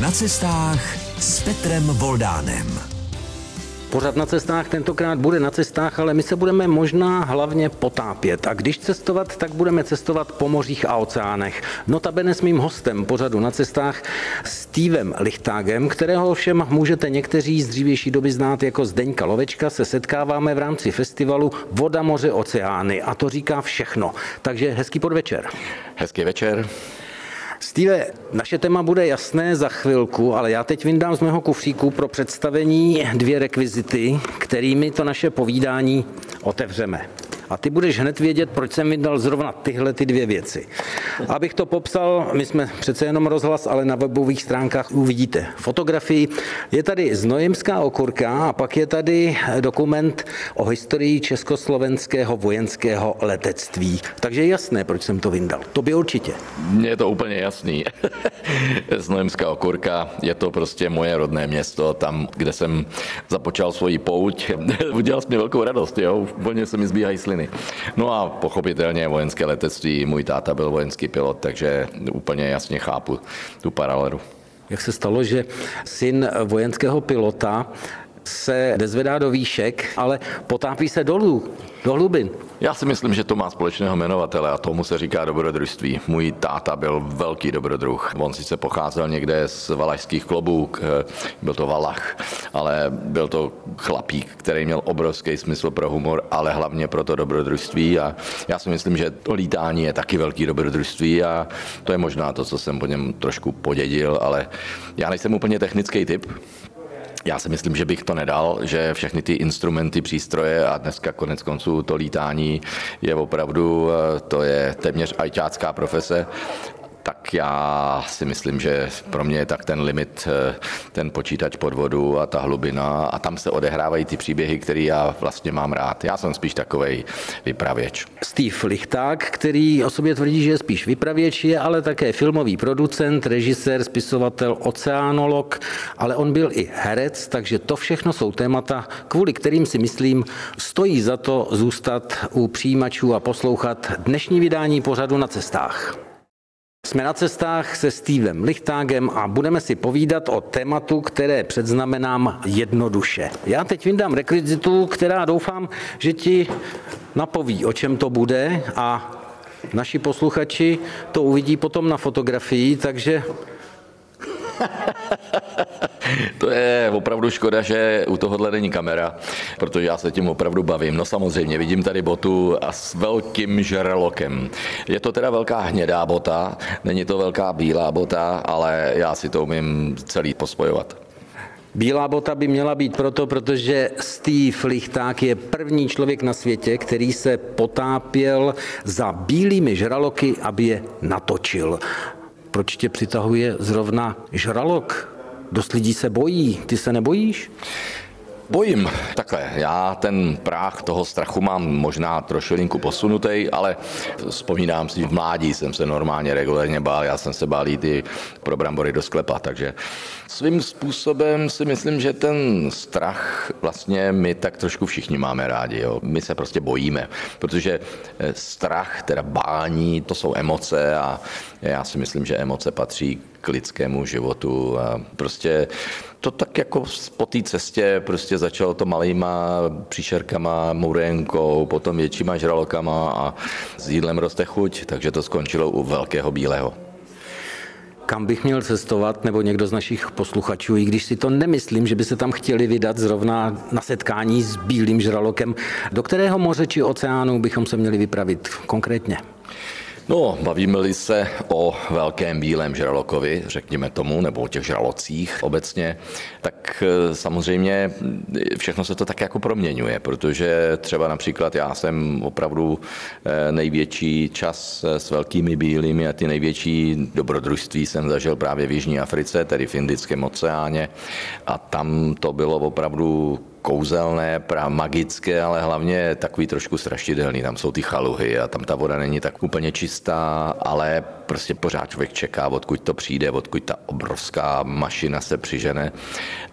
Na cestách s Petrem Voldánem. Pořád na cestách tentokrát bude na cestách, ale my se budeme možná hlavně potápět. A když cestovat, tak budeme cestovat po mořích a oceánech. Notabene s mým hostem pořadu na cestách Stevem Lichtágem, kterého všem můžete někteří z dřívější doby znát jako Zdeňka Lovečka, se setkáváme v rámci festivalu Voda, moře, oceány. A to říká všechno. Takže hezký podvečer. Hezký večer. Steve, naše téma bude jasné za chvilku, ale já teď vyndám z mého kufříku pro představení dvě rekvizity, kterými to naše povídání otevřeme. A ty budeš hned vědět, proč jsem vydal zrovna tyhle ty dvě věci. Abych to popsal, my jsme přece jenom rozhlas, ale na webových stránkách uvidíte fotografii. Je tady znojemská okurka a pak je tady dokument o historii československého vojenského letectví. Takže je jasné, proč jsem to vyndal. To by určitě. Mně je to úplně jasný. znojemská okurka je to prostě moje rodné město, tam, kde jsem započal svoji pouť. Udělal jsi mi velkou radost, jo? Úplně se mi zbíhají sliny disciplíny. No a pochopitelně vojenské letectví, můj táta byl vojenský pilot, takže úplně jasně chápu tu paralelu. Jak se stalo, že syn vojenského pilota se nezvedá do výšek, ale potápí se dolů, do hlubin. Já si myslím, že to má společného jmenovatele a tomu se říká dobrodružství. Můj táta byl velký dobrodruh. On sice pocházel někde z valašských klobůk, byl to Valach, ale byl to chlapík, který měl obrovský smysl pro humor, ale hlavně pro to dobrodružství a já si myslím, že to lítání je taky velký dobrodružství a to je možná to, co jsem po něm trošku podědil, ale já nejsem úplně technický typ, já si myslím, že bych to nedal, že všechny ty instrumenty, přístroje a dneska konec konců to lítání je opravdu, eh, to je téměř ajťácká profese tak já si myslím, že pro mě je tak ten limit, eh, ten počítač pod vodu a ta hlubina a tam se odehrávají ty příběhy, které já vlastně mám rád. Já jsem spíš takový vypravěč. Steve Lichták, který o sobě tvrdí, že je spíš vypravěč, je ale také filmový producent, režisér, spisovatel, oceánolog, ale on byl i herec, takže to všechno jsou témata, kvůli kterým si myslím, stojí za to zůstat u přijímačů a poslouchat dnešní vydání pořadu na cestách. Jsme na cestách se Stevem Lichtágem a budeme si povídat o tématu, které předznamenám jednoduše. Já teď vyndám rekvizitu, která doufám, že ti napoví, o čem to bude a naši posluchači to uvidí potom na fotografii, takže to je opravdu škoda, že u tohohle není kamera, protože já se tím opravdu bavím. No samozřejmě, vidím tady botu a s velkým žralokem. Je to teda velká hnědá bota, není to velká bílá bota, ale já si to umím celý pospojovat. Bílá bota by měla být proto, protože Steve Lichták je první člověk na světě, který se potápěl za bílými žraloky, aby je natočil. Proč tě přitahuje zrovna žralok? Dost lidí se bojí, ty se nebojíš? Bojím. Takhle, já ten práh toho strachu mám možná trošilinku posunutý, ale vzpomínám si, v mládí jsem se normálně regulérně bál, já jsem se bál jít i pro brambory do sklepa, takže svým způsobem si myslím, že ten strach vlastně my tak trošku všichni máme rádi. Jo. My se prostě bojíme, protože eh, strach, teda bání, to jsou emoce a já si myslím, že emoce patří k lidskému životu a prostě to tak jako po té cestě prostě začalo to malýma příšerkama, murenkou, potom většíma žralokama a s jídlem roste chuť, takže to skončilo u velkého bílého kam bych měl cestovat, nebo někdo z našich posluchačů, i když si to nemyslím, že by se tam chtěli vydat zrovna na setkání s bílým žralokem, do kterého moře či oceánu bychom se měli vypravit konkrétně? No, bavíme-li se o velkém bílém žralokovi, řekněme tomu, nebo o těch žralocích obecně, tak eh, samozřejmě všechno se to tak jako proměňuje, protože třeba například já jsem opravdu eh, největší čas eh, s velkými bílými a ty největší dobrodružství jsem zažil právě v Jižní Africe, tedy v Indickém oceáně. A tam to bylo opravdu kouzelné, pra magické, ale hlavně takový trošku strašidelný. Tam jsou ty chaluhy a tam ta voda není tak úplně čistá, ale prostě pořád člověk čeká, odkud to přijde, odkud ta obrovská mašina se přižene.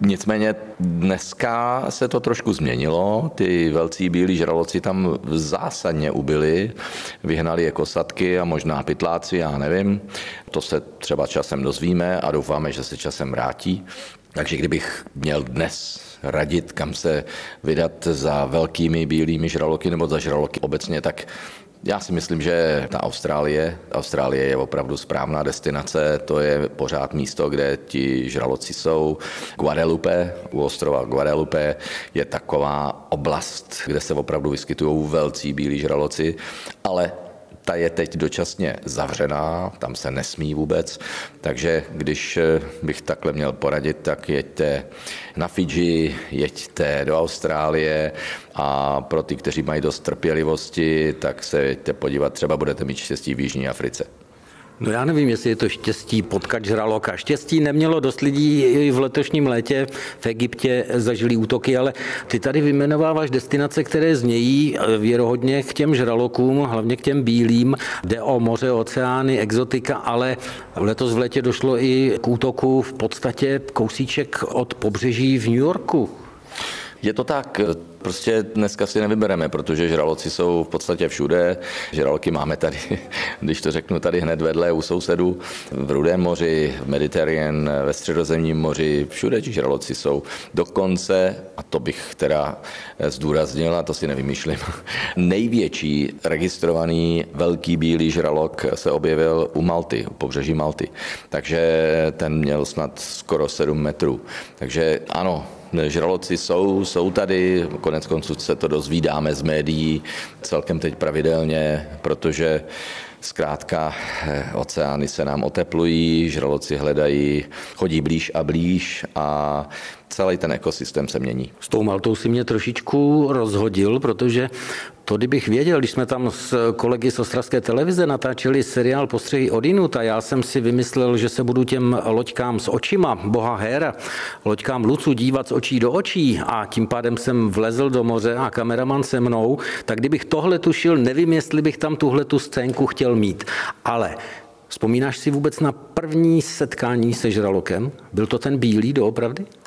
Nicméně dneska se to trošku změnilo, ty velcí bílí žraloci tam zásadně ubyly, vyhnali je kosatky a možná pytláci, já nevím. To se třeba časem dozvíme a doufáme, že se časem vrátí. Takže kdybych měl dnes radit, kam se vydat za velkými bílými žraloky nebo za žraloky obecně, tak já si myslím, že ta Austrálie, Austrálie je opravdu správná destinace, to je pořád místo, kde ti žraloci jsou. Guadalupe, u ostrova Guadalupe je taková oblast, kde se opravdu vyskytují velcí bílí žraloci, ale ta je teď dočasně zavřená, tam se nesmí vůbec, takže když eh, bych takhle měl poradit, tak jeďte na Fidži, jeďte do Austrálie a pro ty, kteří mají dost trpělivosti, tak se jeďte podívat, třeba budete mít štěstí v Jižní Africe. No já nevím, jestli je to štěstí potkat žraloka. Štěstí nemělo dost lidí i v letošním létě v Egyptě zažili útoky, ale ty tady vymenováváš destinace, které znějí věrohodně k těm žralokům, hlavně k těm bílým. Jde o moře, oceány, exotika, ale letos v létě došlo i k útoku v podstatě kousíček od pobřeží v New Yorku. Je to tak, prostě dneska si nevybereme, protože žraloci jsou v podstatě všude. Žraloky máme tady, když to řeknu, tady hned vedle u sousedů, v Rudém moři, v Mediterranean, ve středozemním moři, všude ti žraloci jsou. Dokonce, a to bych teda zdůraznil, a to si nevymýšlím, největší registrovaný velký bílý žralok se objevil u Malty, u pobřeží Malty. Takže ten měl snad skoro 7 metrů. Takže ano, žraloci jsou, jsou tady, konec konců se to dozvídáme z médií celkem teď pravidelně, protože Zkrátka, eh, oceány se nám oteplují, žraloci hledají, chodí blíž a blíž a celý ten ekosystém se mění. S tou Maltou si mě trošičku rozhodil, protože to, kdybych věděl, když jsme tam s kolegy z Ostravské televize natáčeli seriál Postřehy Odinut a já jsem si vymyslel, že se budu těm loďkám s očima, boha Héra, loďkám Lucu dívat z očí do očí a tím pádem jsem vlezl do moře a kameraman se mnou, tak kdybych tohle tušil, nevím, jestli bych tam tuhle tu scénku chtěl mít. Ale Vzpomínáš si vůbec na první setkání se žralokem? Byl to ten bílý doopravdy?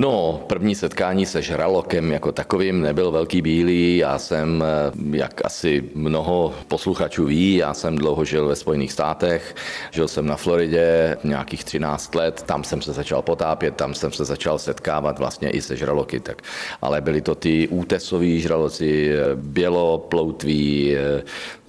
No, první setkání se žralokem jako takovým nebyl velký bílý. Já jsem, eh, jak asi mnoho posluchačů ví, já jsem dlouho žil ve Spojených státech, žil jsem na Floridě nějakých 13 let, tam jsem se začal potápět, tam jsem se začal setkávat vlastně i se žraloky. Tak. Ale byly to ty útesoví žraloci, eh, běloploutví, eh,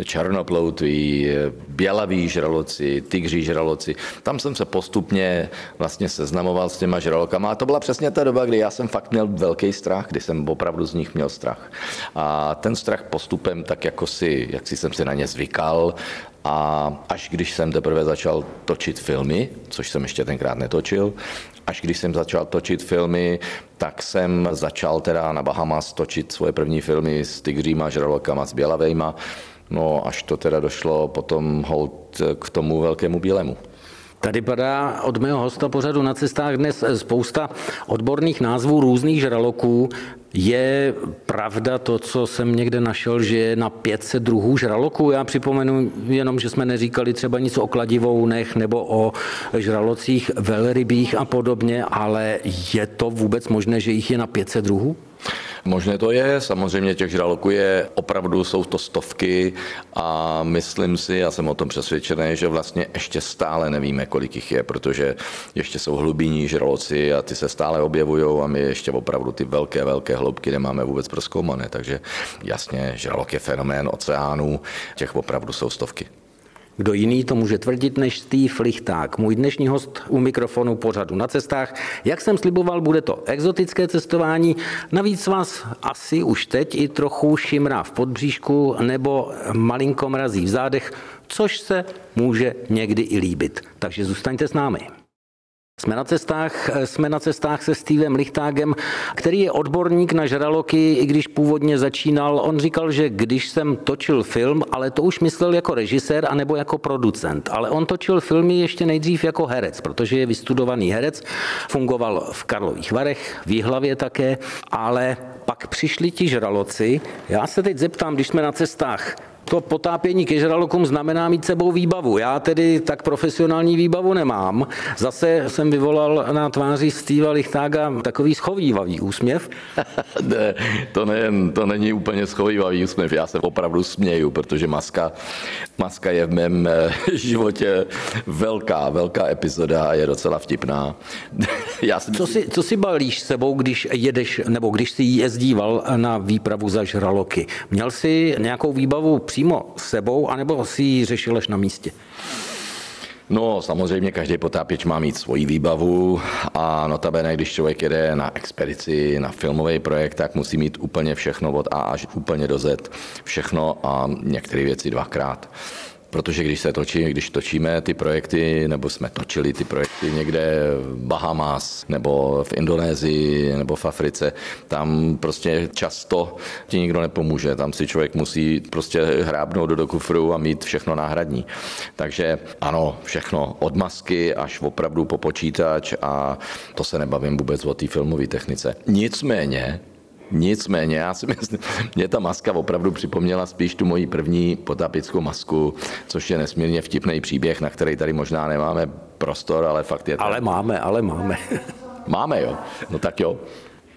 černoploutví, bělaví žraloci, tygří žraloci. Tam jsem se postupně vlastně seznamoval s těma žralokama a to byla přesně ta ta doba, kdy já jsem fakt měl velký strach, kdy jsem opravdu z nich měl strach. A ten strach postupem, tak jako si, jak si jsem si na ně zvykal, a až když jsem teprve začal točit filmy, což jsem ještě tenkrát netočil, až když jsem začal točit filmy, tak jsem začal teda na Bahamas točit svoje první filmy s tygříma, žralokama, s bělavejma, no až to teda došlo potom hold k tomu velkému bílému. Tady padá od mého hosta pořadu na cestách dnes spousta odborných názvů různých žraloků. Je pravda to, co jsem někde našel, že je na 500 druhů žraloků? Já připomenu jenom, že jsme neříkali třeba nic o kladivounech nebo o žralocích velrybích a podobně, ale je to vůbec možné, že jich je na 500 druhů? Možné to je, samozřejmě těch žraloků je opravdu, jsou to stovky a myslím si, já jsem o tom přesvědčený, že vlastně ještě stále nevíme, kolik jich je, protože ještě jsou hlubinní žraloci a ty se stále objevují a my ještě opravdu ty velké, velké hloubky nemáme vůbec proskoumané, takže jasně, žralok je fenomén oceánů, těch opravdu jsou stovky. Kdo jiný to může tvrdit než Steve Lichták, můj dnešní host u mikrofonu pořadu na cestách. Jak jsem sliboval, bude to exotické cestování, navíc vás asi už teď i trochu šimrá v podbříšku nebo malinko mrazí v zádech, což se může někdy i líbit. Takže zůstaňte s námi. Jsme na cestách, jsme na cestách se Stevem Lichtágem, který je odborník na žraloky, i když původně začínal. On říkal, že když jsem točil film, ale to už myslel jako režisér anebo jako producent, ale on točil filmy ještě nejdřív jako herec, protože je vystudovaný herec, fungoval v Karlových Varech, v Jihlavě také, ale pak přišli ti žraloci. Já se teď zeptám, když jsme na cestách, to potápění ke žralokům znamená mít sebou výbavu. Já tedy tak profesionální výbavu nemám. Zase jsem vyvolal na tváři Steva Lichtága takový schovývavý úsměv. ne, to, ne, to není úplně schovývavý úsměv. Já se opravdu směju, protože maska, maska je v mém eh, životě velká, velká epizoda a je docela vtipná. Já si co, si, co si balíš sebou, když jedeš, nebo když si jezdíval na výpravu za žraloky? Měl jsi nějakou výbavu přímo sebou, anebo si ji řešil až na místě? No, samozřejmě každý potápěč má mít svoji výbavu a notabene, když člověk jede na expedici, na filmový projekt, tak musí mít úplně všechno od A až úplně do Z. Všechno a některé věci dvakrát protože když se točí, když točíme ty projekty, nebo jsme točili ty projekty někde v Bahamas, nebo v Indonésii, nebo v Africe, tam prostě často ti nikdo nepomůže. Tam si člověk musí prostě hrábnout do kufru a mít všechno náhradní. Takže ano, všechno od masky až opravdu po počítač a to se nebavím vůbec o té filmové technice. Nicméně Nicméně, já si myslím, mě ta maska opravdu připomněla spíš tu moji první potápickou masku, což je nesmírně vtipný příběh, na který tady možná nemáme prostor, ale fakt je to. Ale máme, ale máme. Máme, jo. No tak jo.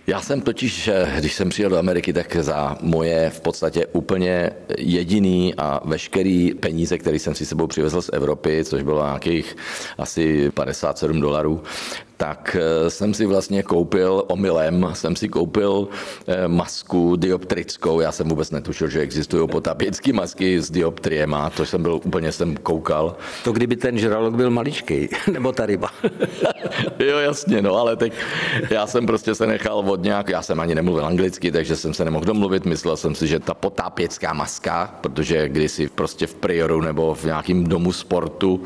Já jsem totiž, když jsem přijel do Ameriky, tak za moje v podstatě úplně jediný a veškerý peníze, který jsem si sebou přivezl z Evropy, což bylo nějakých asi 57 dolarů, tak eh, jsem si vlastně koupil omylem, jsem si koupil eh, masku dioptrickou. Já jsem vůbec netušil, že existují potápěcké masky s dioptriema, to jsem byl úplně jsem koukal. To kdyby ten žralok byl maličký, nebo ta ryba. jo, jasně, no, ale teď já jsem prostě se nechal od nějak, já jsem ani nemluvil anglicky, takže jsem se nemohl domluvit, myslel jsem si, že ta potápěcká maska, protože kdysi prostě v Prioru nebo v nějakém domu sportu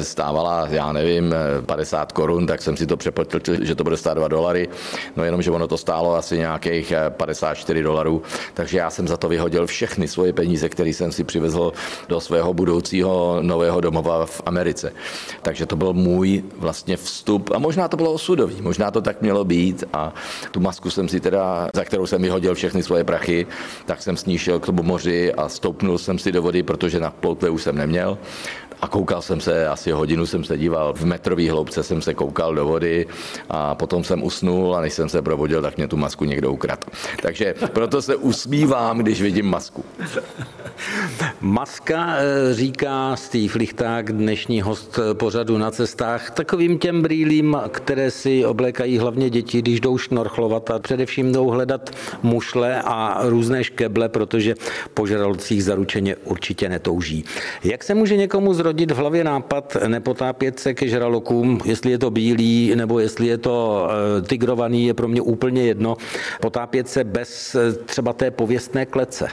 stávala, já nevím, 50 korun, tak jsem si to přeplatil, že to bude stát 2 dolary, no jenom, že ono to stálo asi nějakých 54 eh, dolarů, takže já jsem za to vyhodil všechny svoje peníze, které jsem si přivezl do svého budoucího nového domova v Americe. Takže to byl můj vlastně vstup a možná to bylo osudový, možná to tak mělo být a tu masku jsem si teda, za kterou jsem vyhodil všechny svoje prachy, tak jsem s ní šel k tomu moři a stoupnul jsem si do vody, protože na ploutve už jsem neměl. A koukal jsem se, asi hodinu jsem se díval, v metrový hloubce jsem se koukal do vody a potom jsem usnul a než jsem se probudil, tak mě tu masku někdo ukradl. Takže proto se usmívám, když vidím masku. Maska, eh, říká Steve Lichták, dnešní host pořadu na cestách, takovým těm brýlím, které si oblékají hlavně děti, když jdou šnorchlovat a především jdou hledat mušle a různé škeble, protože po žralocích zaručeně určitě netouží. Jak se může někomu zrodit v hlavě nápad nepotápět se ke žralokům, jestli je to bílý nebo jestli je to eh, tigrovaný, je pro mě úplně jedno, potápět se bez eh, třeba té pověstné klece?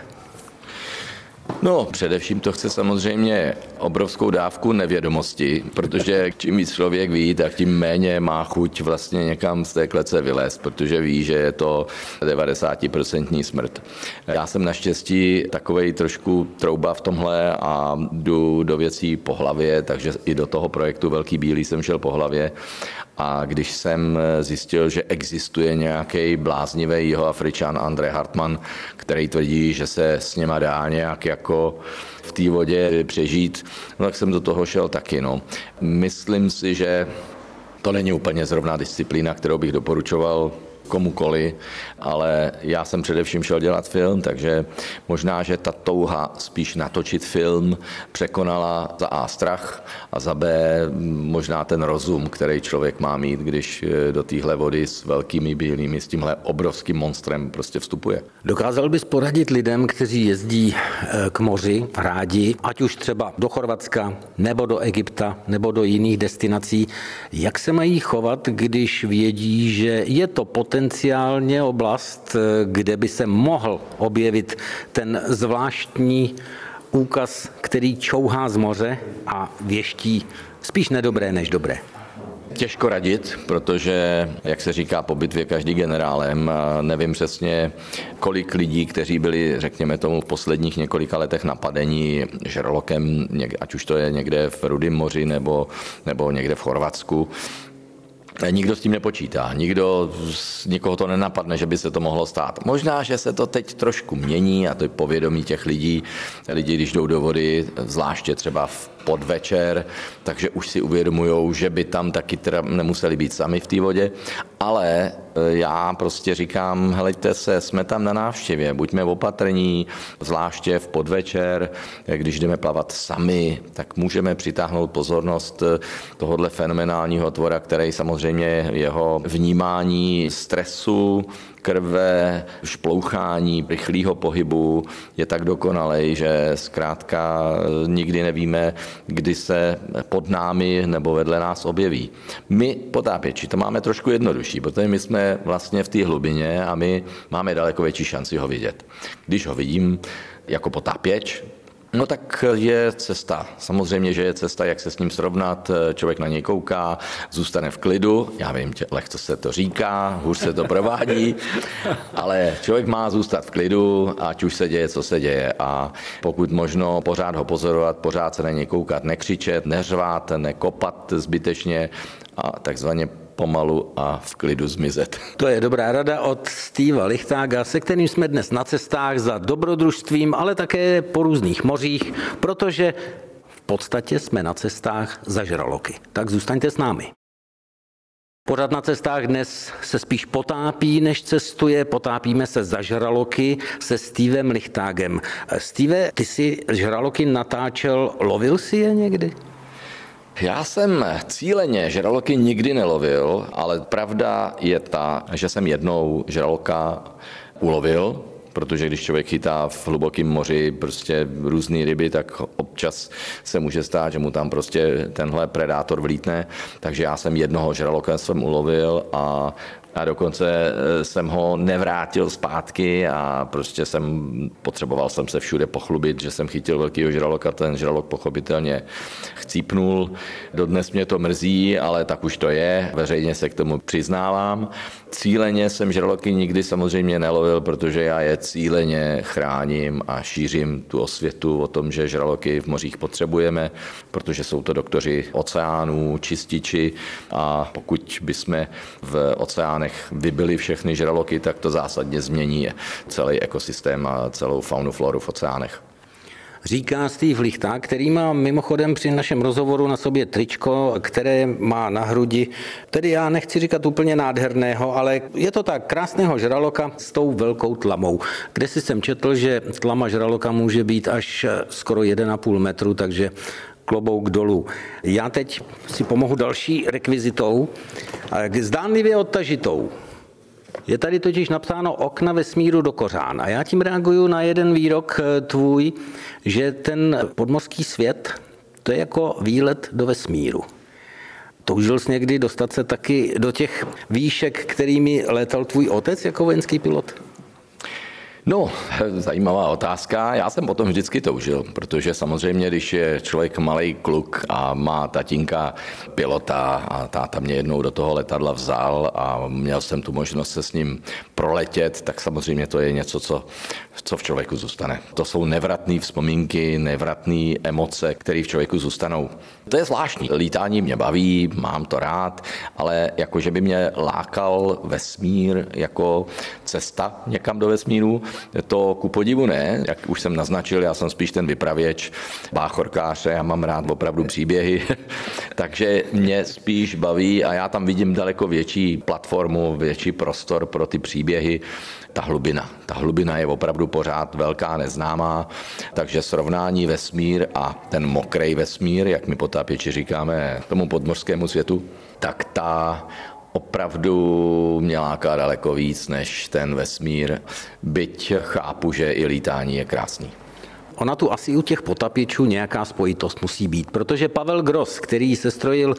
No, především to chce samozřejmě obrovskou dávku nevědomosti, protože čím víc člověk ví, tak tím méně má chuť vlastně někam z té klece vylézt, protože ví, že je to 90% smrt. Já jsem naštěstí takovej trošku trouba v tomhle a jdu do věcí po hlavě, takže i do toho projektu Velký bílý jsem šel po hlavě a když jsem zjistil, že existuje nějaký bláznivý jeho Afričan André Hartmann, který tvrdí, že se s něma dá nějak jako v té vodě přežít, no tak jsem do toho šel taky. No. Myslím si, že to není úplně zrovna disciplína, kterou bych doporučoval komukoli, ale já jsem především šel dělat film, takže možná, že ta touha spíš natočit film překonala za A strach a za B možná ten rozum, který člověk má mít, když eh, do téhle vody s velkými bílými, s tímhle obrovským monstrem prostě vstupuje. Dokázal bys poradit lidem, kteří jezdí eh, k moři rádi, ať už třeba do Chorvatska, nebo do Egypta, nebo do jiných destinací, jak se mají chovat, když vědí, že je to potenciál potenciálně oblast, eh, kde by se mohl objevit ten zvláštní úkaz, který čouhá z moře a věští spíš nedobré než dobré. Těžko radit, protože, jak se říká po bitvě každý generálem, nevím přesně, kolik lidí, kteří byli, řekněme tomu, v posledních několika letech napadení žralokem, ať už to je někde v Rudém moři nebo, nebo někde v Chorvatsku, Nikdo s tím nepočítá, nikdo, nikoho to nenapadne, že by se to mohlo stát. Možná, že se to teď trošku mění a to je povědomí těch lidí. Lidi, když jdou do vody, zvláště třeba v podvečer, takže už si uvědomují, že by tam taky teda nemuseli být sami v té vodě, ale e, já prostě říkám, helejte se, jsme tam na návštěvě, buďme opatrní, zvláště v podvečer, když jdeme plavat sami, tak můžeme přitáhnout pozornost e, tohohle fenomenálního tvora, který samozřejmě jeho vnímání stresu, krve, šplouchání, rychlého pohybu je tak dokonalej, že zkrátka nikdy nevíme, kdy se pod námi nebo vedle nás objeví. My potápěči to máme trošku jednodušší, protože my jsme vlastně v té hlubině a my máme daleko větší šanci ho vidět. Když ho vidím jako potápěč, No tak je cesta. Samozřejmě, že je cesta, jak se s ním srovnat. Člověk na něj kouká, zůstane v klidu. Já vím, lehce se to říká, hůř se to provádí, ale člověk má zůstat v klidu, ať už se děje, co se děje. A pokud možno pořád ho pozorovat, pořád se na něj koukat, nekřičet, neřvát, nekopat zbytečně a takzvaně pomalu a v klidu zmizet. To je dobrá rada od Steva Lichtága, se kterým jsme dnes na cestách za dobrodružstvím, ale také po různých mořích, protože v podstatě jsme na cestách za žraloky. Tak zůstaňte s námi. Pořád na cestách dnes se spíš potápí, než cestuje. Potápíme se za žraloky se Stevem Lichtágem. Steve, ty si žraloky natáčel, lovil si je někdy? Já jsem cíleně žraloky nikdy nelovil, ale pravda je ta, že jsem jednou žraloka ulovil, protože když člověk chytá v hlubokém moři prostě různé ryby, tak občas se může stát, že mu tam prostě tenhle predátor vlítne. Takže já jsem jednoho žraloka jsem ulovil a a dokonce eh, jsem ho nevrátil zpátky a prostě jsem, potřeboval jsem se všude pochlubit, že jsem chytil velkýho žraloka, ten žralok pochopitelně chcípnul. Dodnes mě to mrzí, ale tak už to je, veřejně se k tomu přiznávám. Cíleně jsem žraloky nikdy samozřejmě nelovil, protože já je cíleně chráním a šířím tu osvětu o tom, že žraloky v mořích potřebujeme, protože jsou to doktoři oceánů, čističi a pokud bychom v oceánech vybili všechny žraloky, tak to zásadně změní celý ekosystém a celou faunu floru v oceánech říká Steve Lichta, který má mimochodem při našem rozhovoru na sobě tričko, které má na hrudi, tedy já nechci říkat úplně nádherného, ale je to tak krásného žraloka s tou velkou tlamou. Kde si jsem četl, že tlama žraloka může být až skoro 1,5 metru, takže klobouk dolů. Já teď si pomohu další rekvizitou, zdánlivě odtažitou. Je tady totiž napsáno okna vesmíru do kořán a já tím reaguju na jeden výrok eh, tvůj, že ten podmořský svět, to je jako výlet do vesmíru. Toužil jsi někdy dostat se taky do těch výšek, kterými létal tvůj otec jako vojenský pilot? No, zajímavá otázka. Já jsem potom vždycky toužil, protože samozřejmě, když je člověk malý kluk a má tatínka pilota a táta mě jednou do toho letadla vzal a měl jsem tu možnost se s ním proletět, tak samozřejmě to je něco, co, co v člověku zůstane. To jsou nevratné vzpomínky, nevratné emoce, které v člověku zůstanou. To je zvláštní. Lítání mě baví, mám to rád, ale jakože by mě lákal vesmír jako cesta někam do vesmíru, to ku podivu ne, jak už jsem naznačil, já jsem spíš ten vypravěč, báchorkáře, já mám rád opravdu příběhy, takže mě spíš baví a já tam vidím daleko větší platformu, větší prostor pro ty příběhy, ta hlubina. Ta hlubina je opravdu pořád velká, neznámá, takže srovnání vesmír a ten mokrej vesmír, jak my potápěči říkáme tomu podmořskému světu, tak ta opravdu mě láká daleko víc než ten vesmír, byť chápu, že i lítání je krásný. Ona tu asi u těch potapěčů nějaká spojitost musí být, protože Pavel Gross, který se strojil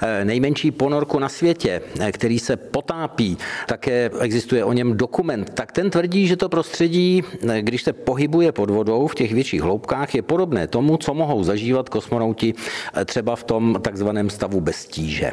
eh, nejmenší ponorku na světě, eh, který se potápí, také existuje o něm dokument, tak ten tvrdí, že to prostředí, eh, když se pohybuje pod vodou v těch větších hloubkách, je podobné tomu, co mohou zažívat kosmonauti třeba v tom takzvaném stavu bez tíže.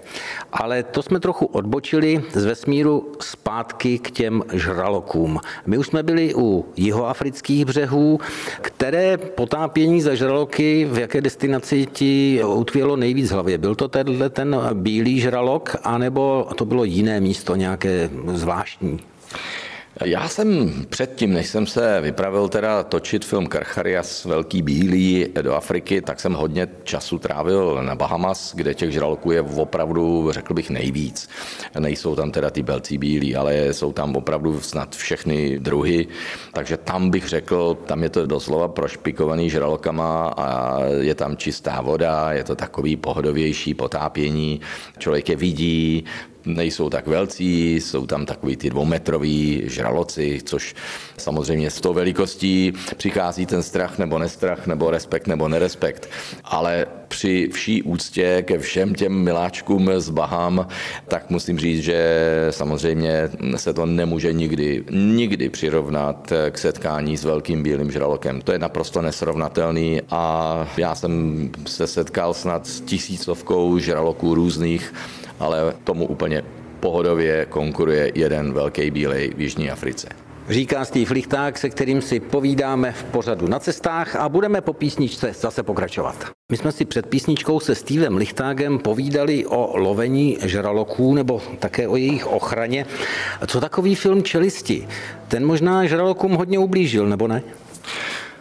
Ale to jsme trochu odbočili z vesmíru zpátky k těm žralokům. My už jsme byli u jihoafrických břehů, které potápění za žraloky v jaké destinaci ti utvělo nejvíc hlavě? Byl to tenhle ten bílý žralok, anebo to bylo jiné místo, nějaké zvláštní? Já jsem předtím, než jsem se vypravil teda točit film Karcharias Velký bílý do Afriky, tak jsem hodně času trávil na Bahamas, kde těch žraloků je opravdu, řekl bych, nejvíc. Nejsou tam teda ty belcí bílí, ale jsou tam opravdu snad všechny druhy, takže tam bych řekl, tam je to doslova prošpikovaný žralokama a je tam čistá voda, je to takový pohodovější potápění, člověk je vidí, nejsou tak velcí, jsou tam takový ty dvoumetroví žraloci, což samozřejmě s tou velikostí přichází ten strach nebo nestrach, nebo respekt nebo nerespekt. Ale při vší úctě ke všem těm miláčkům z Baham, tak musím říct, že samozřejmě se to nemůže nikdy, nikdy přirovnat k setkání s velkým bílým žralokem. To je naprosto nesrovnatelný a já jsem se setkal snad s tisícovkou žraloků různých ale tomu úplně pohodově konkuruje jeden velký bílej v Jižní Africe. Říká Steve Lichták, se kterým si povídáme v pořadu na cestách a budeme po písničce zase pokračovat. My jsme si před písničkou se Stevem Lichtágem povídali o lovení žraloků nebo také o jejich ochraně. Co takový film Čelisti? Ten možná žralokům hodně ublížil, nebo ne?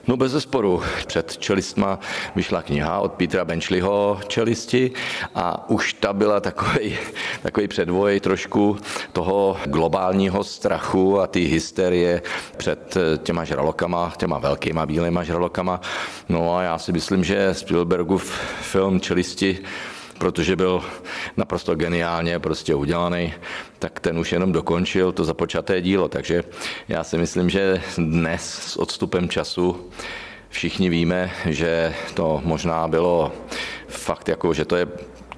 No bez zesporu. Před čelistma vyšla kniha od Petra Benčliho Čelisti a už ta byla takový, takový předvoj trošku toho globálního strachu a ty hysterie před těma žralokama, těma velkýma bílýma žralokama. No a já si myslím, že Spielbergův film Čelisti protože byl naprosto geniálně prostě udělaný, tak ten už jenom dokončil to započaté dílo. Takže já si myslím, že dnes s odstupem času všichni víme, že to možná bylo fakt jako, že to je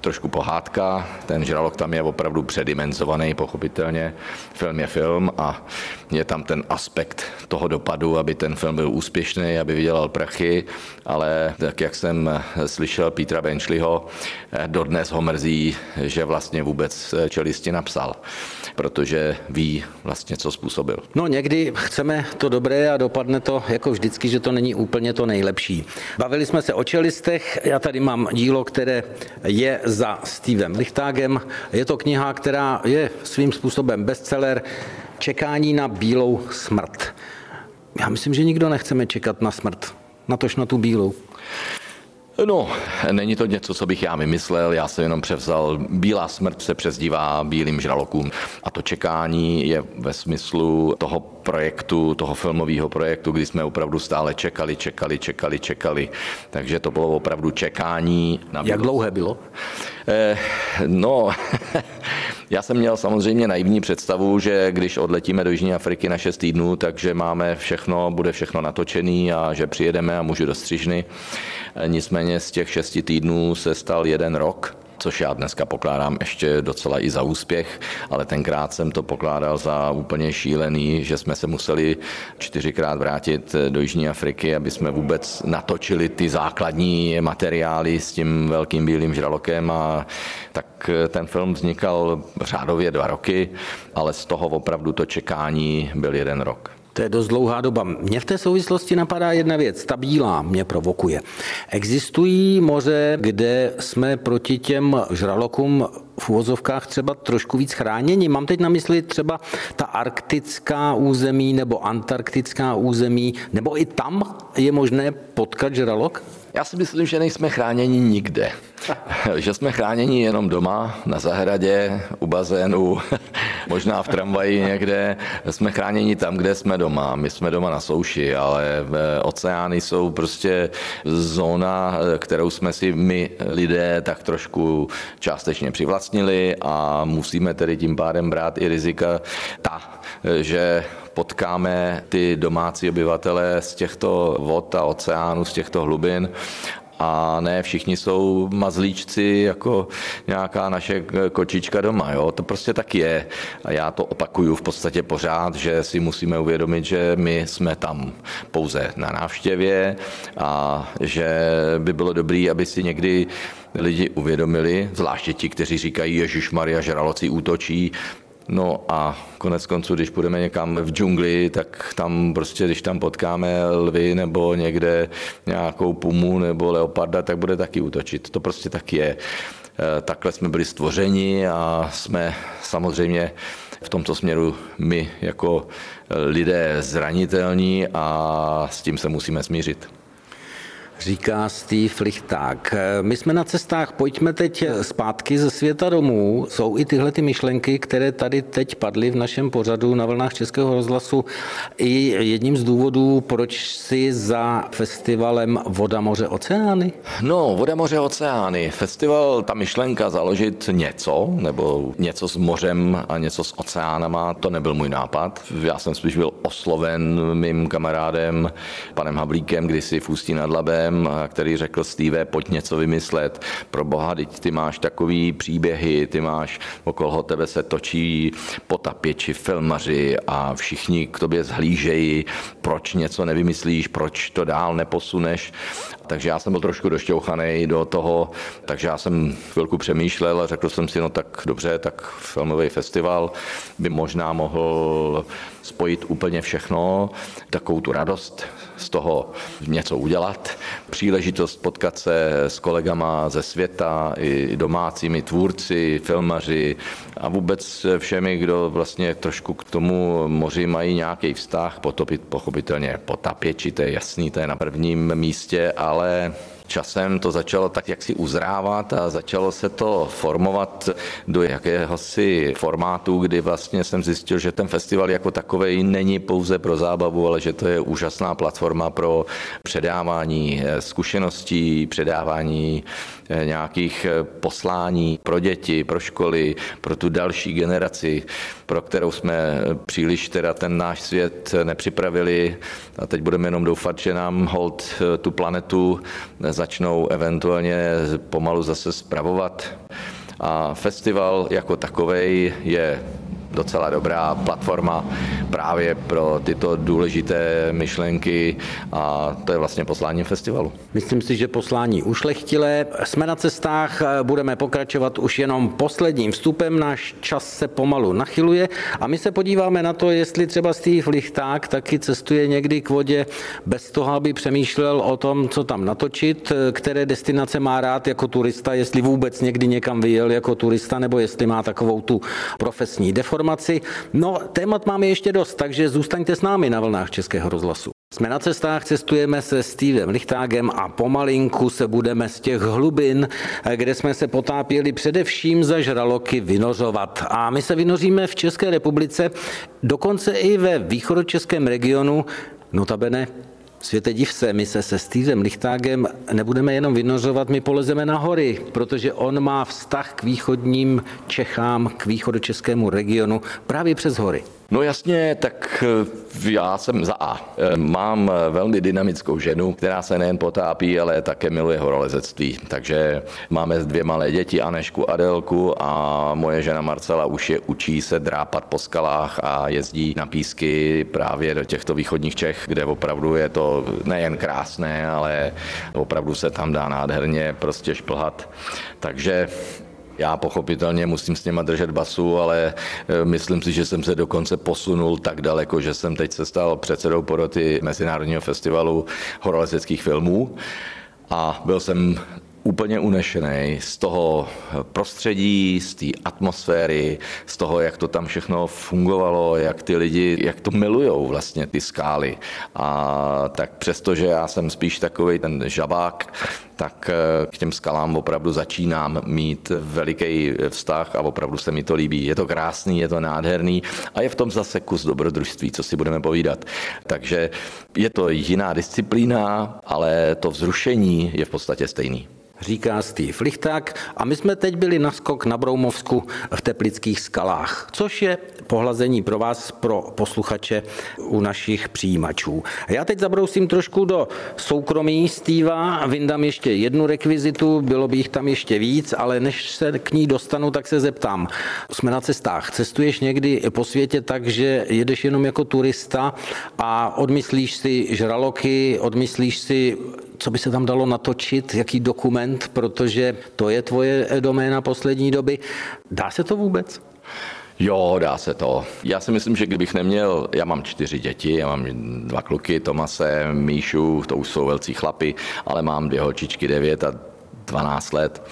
trošku pohádka, ten žralok tam je opravdu předimenzovaný, pochopitelně. Film je film a je tam ten aspekt toho dopadu, aby ten film byl úspěšný, aby vydělal prachy, ale tak jak jsem slyšel Petra Benčliho, dodnes ho mrzí, že vlastně vůbec čelisti napsal, protože ví vlastně, co způsobil. No někdy chceme to dobré a dopadne to jako vždycky, že to není úplně to nejlepší. Bavili jsme se o čelistech, já tady mám dílo, které je za Stevem Lichtágem. Je to kniha, která je svým způsobem bestseller Čekání na bílou smrt. Já myslím, že nikdo nechceme čekat na smrt, natož na tu bílou. No, není to něco, co bych já vymyslel, já jsem jenom převzal, Bílá smrt se přezdívá bílým žralokům a to čekání je ve smyslu toho projektu, toho filmového projektu, kdy jsme opravdu stále čekali, čekali, čekali, čekali, takže to bylo opravdu čekání. Na Jak dlouhé bylo? Eh, no, já jsem měl samozřejmě naivní představu, že když odletíme do Jižní Afriky na 6 týdnů, takže máme všechno, bude všechno natočený a že přijedeme a můžu do střižny. Eh, nicméně z těch šesti týdnů se stal jeden rok což já dneska pokládám ještě docela i za úspěch, ale tenkrát jsem to pokládal za úplně šílený, že jsme se museli čtyřikrát vrátit do Jižní Afriky, aby jsme vůbec natočili ty základní materiály s tím velkým bílým žralokem a tak ten film vznikal řádově dva roky, ale z toho opravdu to čekání byl jeden rok. To je dost dlouhá doba. Mně v té souvislosti napadá jedna věc, ta bílá mě provokuje. Existují moře, kde jsme proti těm žralokům v uvozovkách třeba trošku víc chráněni. Mám teď na mysli třeba ta arktická území nebo antarktická území, nebo i tam je možné potkat žralok? Já si myslím, že nejsme chráněni nikde. že jsme chráněni jenom doma, na zahradě, u bazénu, možná v tramvaji někde. Jsme chráněni tam, kde jsme doma. My jsme doma na souši, ale eh, oceány jsou prostě zóna, kterou jsme si my lidé tak trošku částečně přivlastnili a musíme tedy tím pádem brát i rizika ta, že potkáme ty domácí obyvatele z těchto vod a oceánů, z těchto hlubin a ne všichni jsou mazlíčci jako nějaká naše kočička doma. Jo? To prostě tak je. A já to opakuju v podstatě pořád, že si musíme uvědomit, že my jsme tam pouze na návštěvě a že by bylo dobré, aby si někdy lidi uvědomili, zvláště ti, kteří říkají, Ježíš Maria žraloci útočí, No a konec konců, když půjdeme někam v džungli, tak tam prostě, když tam potkáme lvy nebo někde nějakou pumu nebo leoparda, tak bude taky útočit. To prostě tak je. E, takhle jsme byli stvořeni a jsme samozřejmě v tomto směru my jako lidé zranitelní a s tím se musíme smířit říká Steve Lichták. My jsme na cestách, pojďme teď zpátky ze světa domů. Jsou i tyhle ty myšlenky, které tady teď padly v našem pořadu na vlnách Českého rozhlasu. I jedním z důvodů, proč si za festivalem Voda, moře, oceány? No, Voda, moře, oceány. Festival, ta myšlenka založit něco, nebo něco s mořem a něco s oceánama, to nebyl můj nápad. Já jsem spíš byl osloven mým kamarádem, panem Havlíkem, kdysi v Ústí nad Labem, Stevem, který řekl Steve, pojď něco vymyslet. Pro boha, teď ty máš takový příběhy, ty máš, okolo tebe se točí potapěči, filmaři a všichni k tobě zhlížejí, proč něco nevymyslíš, proč to dál neposuneš. Takže já jsem byl trošku došťouchaný do toho, takže já jsem chvilku přemýšlel a řekl jsem si, no tak dobře, tak filmový festival by možná mohl spojit úplně všechno, takovou tu radost z toho něco udělat, příležitost potkat se s kolegama ze světa, i domácími tvůrci, filmaři a vůbec všemi, kdo vlastně trošku k tomu moři mají nějaký vztah, potopit pochopitelně potapěči, to je jasný, to je na prvním místě, ale časem to začalo tak jak si uzrávat a začalo se to formovat do jakéhosi formátu, kdy vlastně jsem zjistil, že ten festival jako takový není pouze pro zábavu, ale že to je úžasná platforma pro předávání eh, zkušeností, předávání eh, nějakých eh, poslání pro děti, pro školy, pro tu další generaci, pro kterou jsme příliš teda ten náš svět nepřipravili. A teď budeme jenom doufat, že nám hold tu planetu začnou eventuálně pomalu zase spravovat. A festival jako takový je docela dobrá platforma právě pro tyto důležité myšlenky a to je vlastně posláním festivalu. Myslím si, že poslání ušlechtilé. Jsme na cestách, budeme pokračovat už jenom posledním vstupem, náš čas se pomalu nachyluje a my se podíváme na to, jestli třeba Steve Lichták taky cestuje někdy k vodě bez toho, aby přemýšlel o tom, co tam natočit, které destinace má rád jako turista, jestli vůbec někdy někam vyjel jako turista, nebo jestli má takovou tu profesní deformaci informaci. No, témat máme ještě dost, takže zůstaňte s námi na vlnách Českého rozhlasu. Jsme na cestách, cestujeme se Stevem Lichtágem a pomalinku se budeme z těch hlubin, kde jsme se potápěli především za žraloky, vynořovat. A my se vynoříme v České republice, dokonce i ve východočeském regionu, notabene Světe div se, my se se Stevem Lichtágem nebudeme jenom vynořovat, my polezeme na hory, protože on má vztah k východním Čechám, k východočeskému regionu právě přes hory. No jasně, tak eh, já jsem za A. Eh, mám eh, velmi dynamickou ženu, která se nejen potápí, ale také miluje horolezectví. Takže máme dvě malé děti, Anešku a Adelku a moje žena Marcela už je učí se drápat po skalách a jezdí na písky právě do těchto východních Čech, kde opravdu je to nejen krásné, ale opravdu se tam dá nádherně prostě šplhat. Takže já pochopitelně musím s něma držet basu, ale e, myslím si, že jsem se dokonce posunul tak daleko, že jsem teď se stal předsedou poroty Mezinárodního festivalu horolezeckých filmů a byl jsem úplně unešený z toho prostředí, z té atmosféry, z toho, jak to tam všechno fungovalo, jak ty lidi, jak to milujou vlastně ty skály. A tak přesto, že já jsem spíš takový ten žabák, tak eh, k těm skalám opravdu začínám mít veliký vztah a opravdu se mi to líbí. Je to krásný, je to nádherný a je v tom zase kus dobrodružství, co si budeme povídat. Takže je to jiná disciplína, ale to vzrušení je v podstatě stejný říká Steve Lichták a my jsme teď byli na skok na Broumovsku v Teplických skalách, což je pohlazení pro vás, pro posluchače u našich přijímačů. Já teď zabrousím trošku do soukromí Steva, vyndám ještě jednu rekvizitu, bylo by jich tam ještě víc, ale než se k ní dostanu, tak se zeptám. Jsme na cestách, cestuješ někdy po světě tak, že jedeš jenom jako turista a odmyslíš si žraloky, odmyslíš si co by se tam dalo natočit, jaký dokument, protože to je tvoje doména poslední doby. Dá se to vůbec? Jo, dá se to. Já si myslím, že kdybych neměl, já mám čtyři děti, já mám dva kluky, Tomase, Míšu, to už jsou velcí chlapy, ale mám dvě holčičky, devět a 12 let.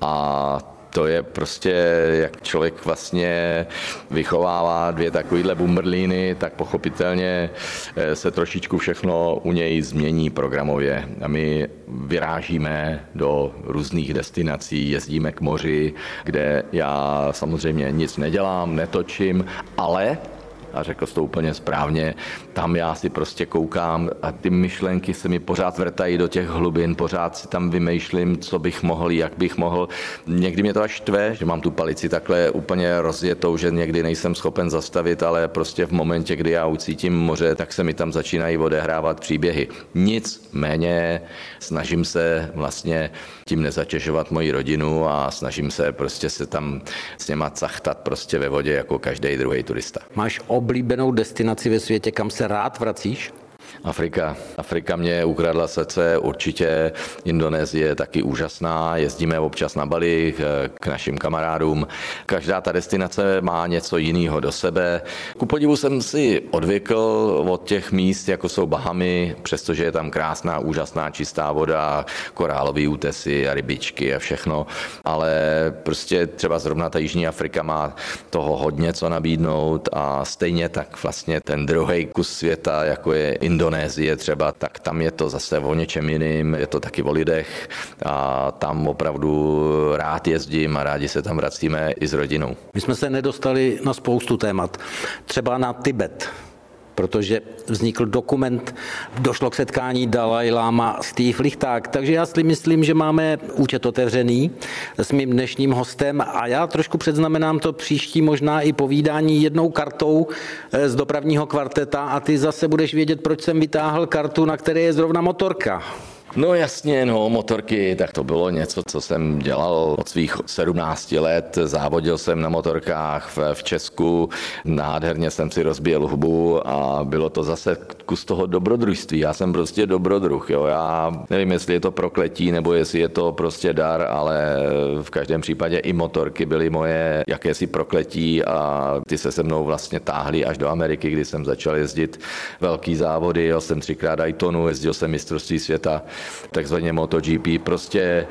A to je prostě, jak člověk vlastně vychovává dvě takovýhle bumberlíny, tak pochopitelně eh, se trošičku všechno u něj změní programově. A my vyrážíme do různých destinací, jezdíme k moři, kde já samozřejmě nic nedělám, netočím, ale a řekl to úplně správně, tam já si prostě koukám a ty myšlenky se mi pořád vrtají do těch hlubin, pořád si tam vymýšlím, co bych mohl, jak bych mohl. Někdy mě to až štve, že mám tu palici takhle úplně rozjetou, že někdy nejsem schopen zastavit, ale prostě v momentě, kdy já ucítím moře, tak se mi tam začínají odehrávat příběhy. Nic méně snažím se vlastně tím nezatěžovat moji rodinu a snažím se prostě se tam s něma cachtat prostě ve vodě jako každý druhý turista. Máš oblíbenou destinaci ve světě, kam se rád vracíš? Afrika. Afrika mě ukradla srdce, určitě Indonésie je taky úžasná, jezdíme občas na Bali k našim kamarádům. Každá ta destinace má něco jiného do sebe. Ku podivu jsem si odvykl od těch míst, jako jsou Bahamy, přestože je tam krásná, úžasná, čistá voda, korálové útesy a rybičky a všechno, ale prostě třeba zrovna ta Jižní Afrika má toho hodně co nabídnout a stejně tak vlastně ten druhý kus světa, jako je Indonésie, Indonésie třeba, tak tam je to zase o něčem jiným, je to taky o lidech a tam opravdu rád jezdím a rádi se tam vracíme i s rodinou. My jsme se nedostali na spoustu témat, třeba na Tibet protože vznikl dokument, došlo k setkání Dalai Lama Steve Lichták. Takže já si myslím, že máme účet otevřený s mým dnešním hostem a já trošku předznamenám to příští možná i povídání jednou kartou eh, z dopravního kvarteta a ty zase budeš vědět, proč jsem vytáhl kartu, na které je zrovna motorka. No jasně, no, motorky, tak to bylo něco, co jsem dělal od svých 17 let. Závodil jsem na motorkách v, v Česku, nádherně jsem si rozbíjel hubu a bylo to zase kus toho dobrodružství. Já jsem prostě dobrodruh, jo. Já nevím, jestli je to prokletí, nebo jestli je to prostě dar, ale v každém případě i motorky byly moje jakési prokletí a ty se se mnou vlastně táhly až do Ameriky, kdy jsem začal jezdit velký závody, jel jsem třikrát Daytonu, jezdil jsem mistrovství světa takzvaně MotoGP. Prostě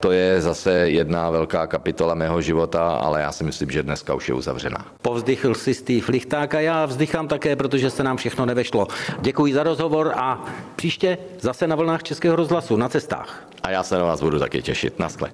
to je zase jedna velká kapitola mého života, ale já si myslím, že dneska už je uzavřená. Povzdychl si Steve Lichták a já vzdychám také, protože se nám všechno nevešlo. Děkuji za rozhovor a příště zase na vlnách Českého rozhlasu na cestách. A já se na vás budu taky těšit. Naschle.